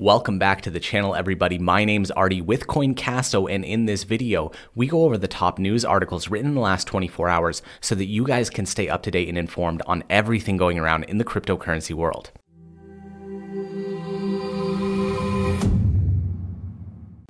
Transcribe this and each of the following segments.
Welcome back to the channel, everybody. My name's Artie with CoinCasto, and in this video, we go over the top news articles written in the last 24 hours so that you guys can stay up to date and informed on everything going around in the cryptocurrency world.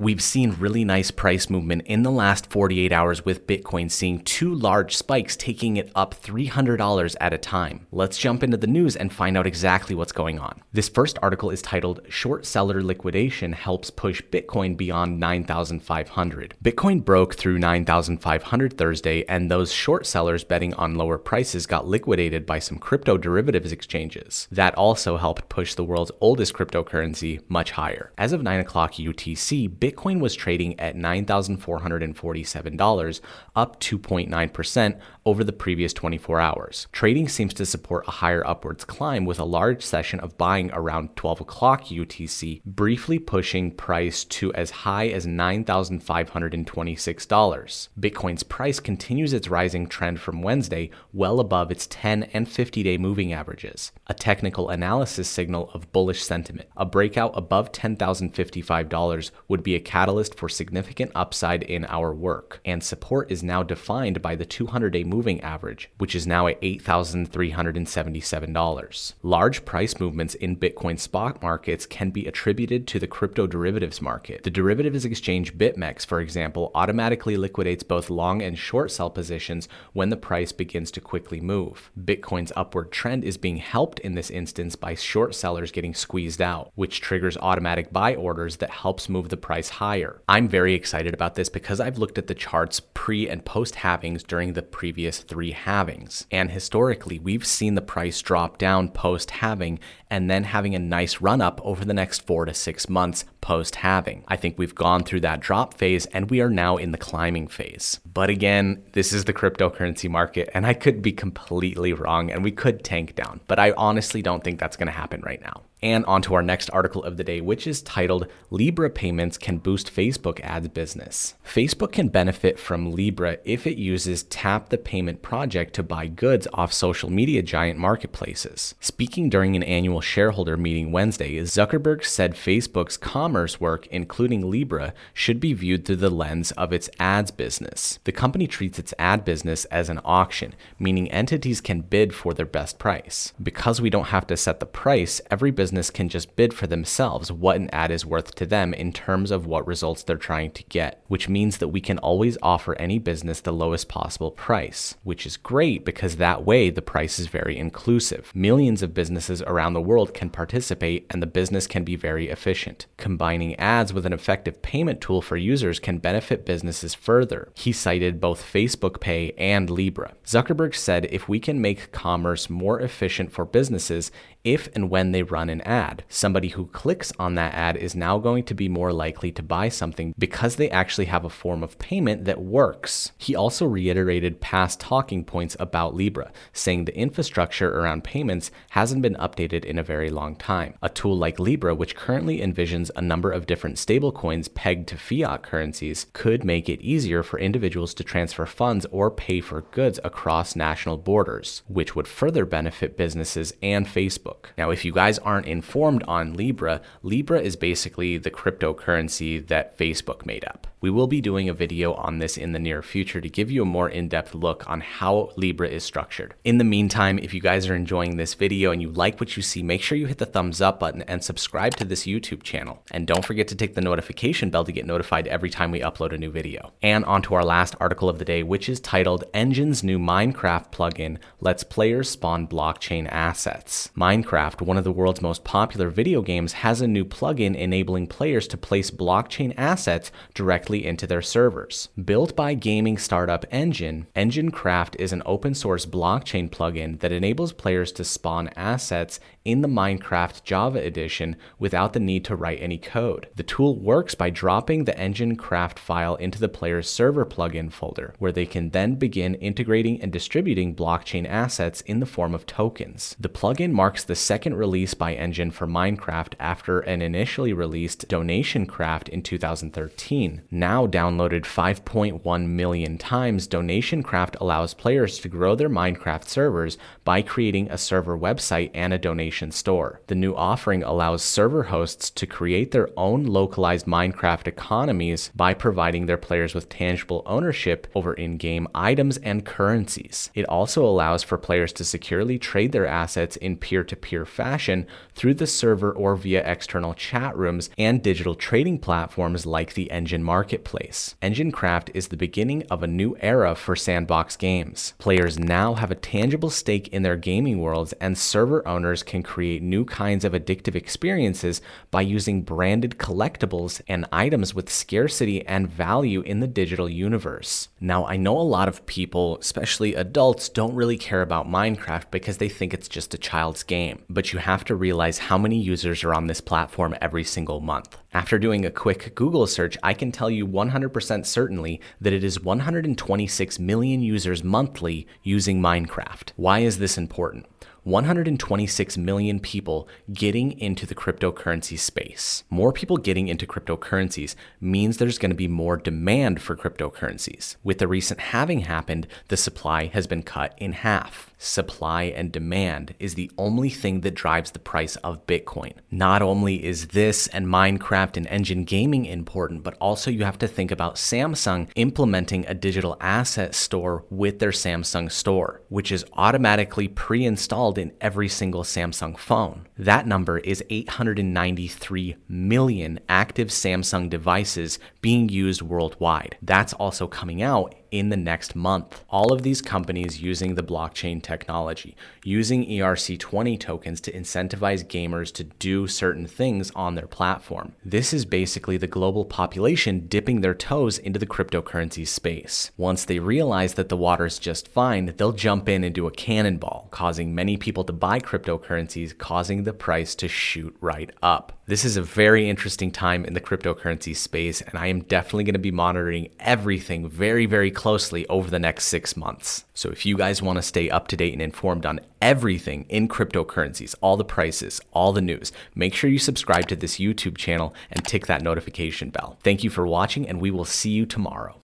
We've seen really nice price movement in the last 48 hours with Bitcoin seeing two large spikes taking it up $300 at a time. Let's jump into the news and find out exactly what's going on. This first article is titled Short Seller Liquidation Helps Push Bitcoin Beyond 9,500. Bitcoin broke through 9,500 Thursday, and those short sellers betting on lower prices got liquidated by some crypto derivatives exchanges. That also helped push the world's oldest cryptocurrency much higher. As of 9 o'clock UTC, Bitcoin was trading at $9,447, up 2.9% over the previous 24 hours. Trading seems to support a higher upwards climb with a large session of buying around 12 o'clock UTC, briefly pushing price to as high as $9,526. Bitcoin's price continues its rising trend from Wednesday, well above its 10 and 50 day moving averages, a technical analysis signal of bullish sentiment. A breakout above $10,055 would be a catalyst for significant upside in our work, and support is now defined by the 200 day moving average, which is now at $8,377. Large price movements in Bitcoin spot markets can be attributed to the crypto derivatives market. The derivatives exchange BitMEX, for example, automatically liquidates both long and short sell positions when the price begins to quickly move. Bitcoin's upward trend is being helped in this instance by short sellers getting squeezed out, which triggers automatic buy orders that helps move the price higher. I'm very excited about this because I've looked at the charts pre and post halvings during the previous three halvings. And historically, we've seen the price drop down post halving and then having a nice run up over the next four to six months post halving. I think we've gone through that drop phase and we are now in the climbing phase. But again, this is the cryptocurrency market and I could be completely wrong and we could tank down. But I honestly don't think that's going to happen right now. And on to our next article of the day, which is titled Libra Payments Can Boost Facebook Ads Business. Facebook can benefit from Libra if it uses Tap the Payment project to buy goods off social media giant marketplaces. Speaking during an annual shareholder meeting Wednesday, Zuckerberg said Facebook's commerce work, including Libra, should be viewed through the lens of its ads business. The company treats its ad business as an auction, meaning entities can bid for their best price. Because we don't have to set the price, every business business can just bid for themselves what an ad is worth to them in terms of what results they're trying to get, which means that we can always offer any business the lowest possible price, which is great because that way the price is very inclusive. Millions of businesses around the world can participate and the business can be very efficient. Combining ads with an effective payment tool for users can benefit businesses further. He cited both Facebook Pay and Libra. Zuckerberg said if we can make commerce more efficient for businesses, if and when they run an ad. Somebody who clicks on that ad is now going to be more likely to buy something because they actually have a form of payment that works. He also reiterated past talking points about Libra, saying the infrastructure around payments hasn't been updated in a very long time. A tool like Libra, which currently envisions a number of different stablecoins pegged to fiat currencies, could make it easier for individuals to transfer funds or pay for goods across national borders, which would further benefit businesses and Facebook. Facebook. Now, if you guys aren't informed on Libra, Libra is basically the cryptocurrency that Facebook made up. We will be doing a video on this in the near future to give you a more in depth look on how Libra is structured. In the meantime, if you guys are enjoying this video and you like what you see, make sure you hit the thumbs up button and subscribe to this YouTube channel. And don't forget to tick the notification bell to get notified every time we upload a new video. And on to our last article of the day, which is titled Enjin's new Minecraft plugin lets players spawn blockchain assets. Minecraft, one of the world's most popular video games, has a new plugin enabling players to place blockchain assets directly directly into their servers. Built by gaming startup Engine, Enjin Craft is an open source blockchain plugin that enables players to spawn assets in the Minecraft Java edition without the need to write any code. The tool works by dropping the Enjin Craft file into the player's server plugin folder, where they can then begin integrating and distributing blockchain assets in the form of tokens. The plugin marks the second release by Enjin for Minecraft after an initially released Donation Craft in 2013. Now downloaded 5.1 million times, Donation Craft allows players to grow their Minecraft servers by creating a server website and a donation store. The new offering allows server hosts to create their own localized Minecraft economies by providing their players with tangible ownership over in game items and currencies. It also allows for players to securely trade their assets in peer to peer fashion through the server or via external chat rooms and digital trading platforms like the Enjin Marketplace. Enjin Craft is the beginning of a new era for sandbox games. Players now have a tangible stake in their gaming worlds, and server owners can create new kinds of addictive experiences by using branded collectibles and items with scarcity and value in the digital universe. Now, I know a lot of people, especially adults, don't really care about Minecraft because they think it's just a child's game. But you have to realize how many users are on this platform every single month. After doing a quick Google search, I can tell you 100% certainly that it is 126 million users monthly using Minecraft. Why is this important? 126 million people getting into the cryptocurrency space. More people getting into cryptocurrencies means there's going to be more demand for cryptocurrencies. With the recent halving happened, the supply has been cut in half. Supply and demand is the only thing that drives the price of Bitcoin. Not only is this and Minecraft and Enjin gaming important, but also you have to think about Samsung implementing a digital asset store with their Samsung store, which is automatically pre in every single Samsung phone. That number is 893 million active Samsung devices being used worldwide. That's also coming out in the next month. All of these companies using the blockchain technology, using ERC20 tokens to incentivize gamers to do certain things on their platform. This is basically the global population dipping their toes into the cryptocurrency space. Once they realize that the water's just fine, they'll jump in and do a cannonball, causing many people to buy cryptocurrencies, causing the price to shoot right up. This is a very interesting time in the cryptocurrency space, and I am definitely going to be monitoring everything very, very closely over the next six months. So if you guys want to stay up to date and informed on everything in cryptocurrencies, all the prices, all the news, make sure you subscribe to this YouTube channel and tick that notification bell. Thank you for watching, and we will see you tomorrow.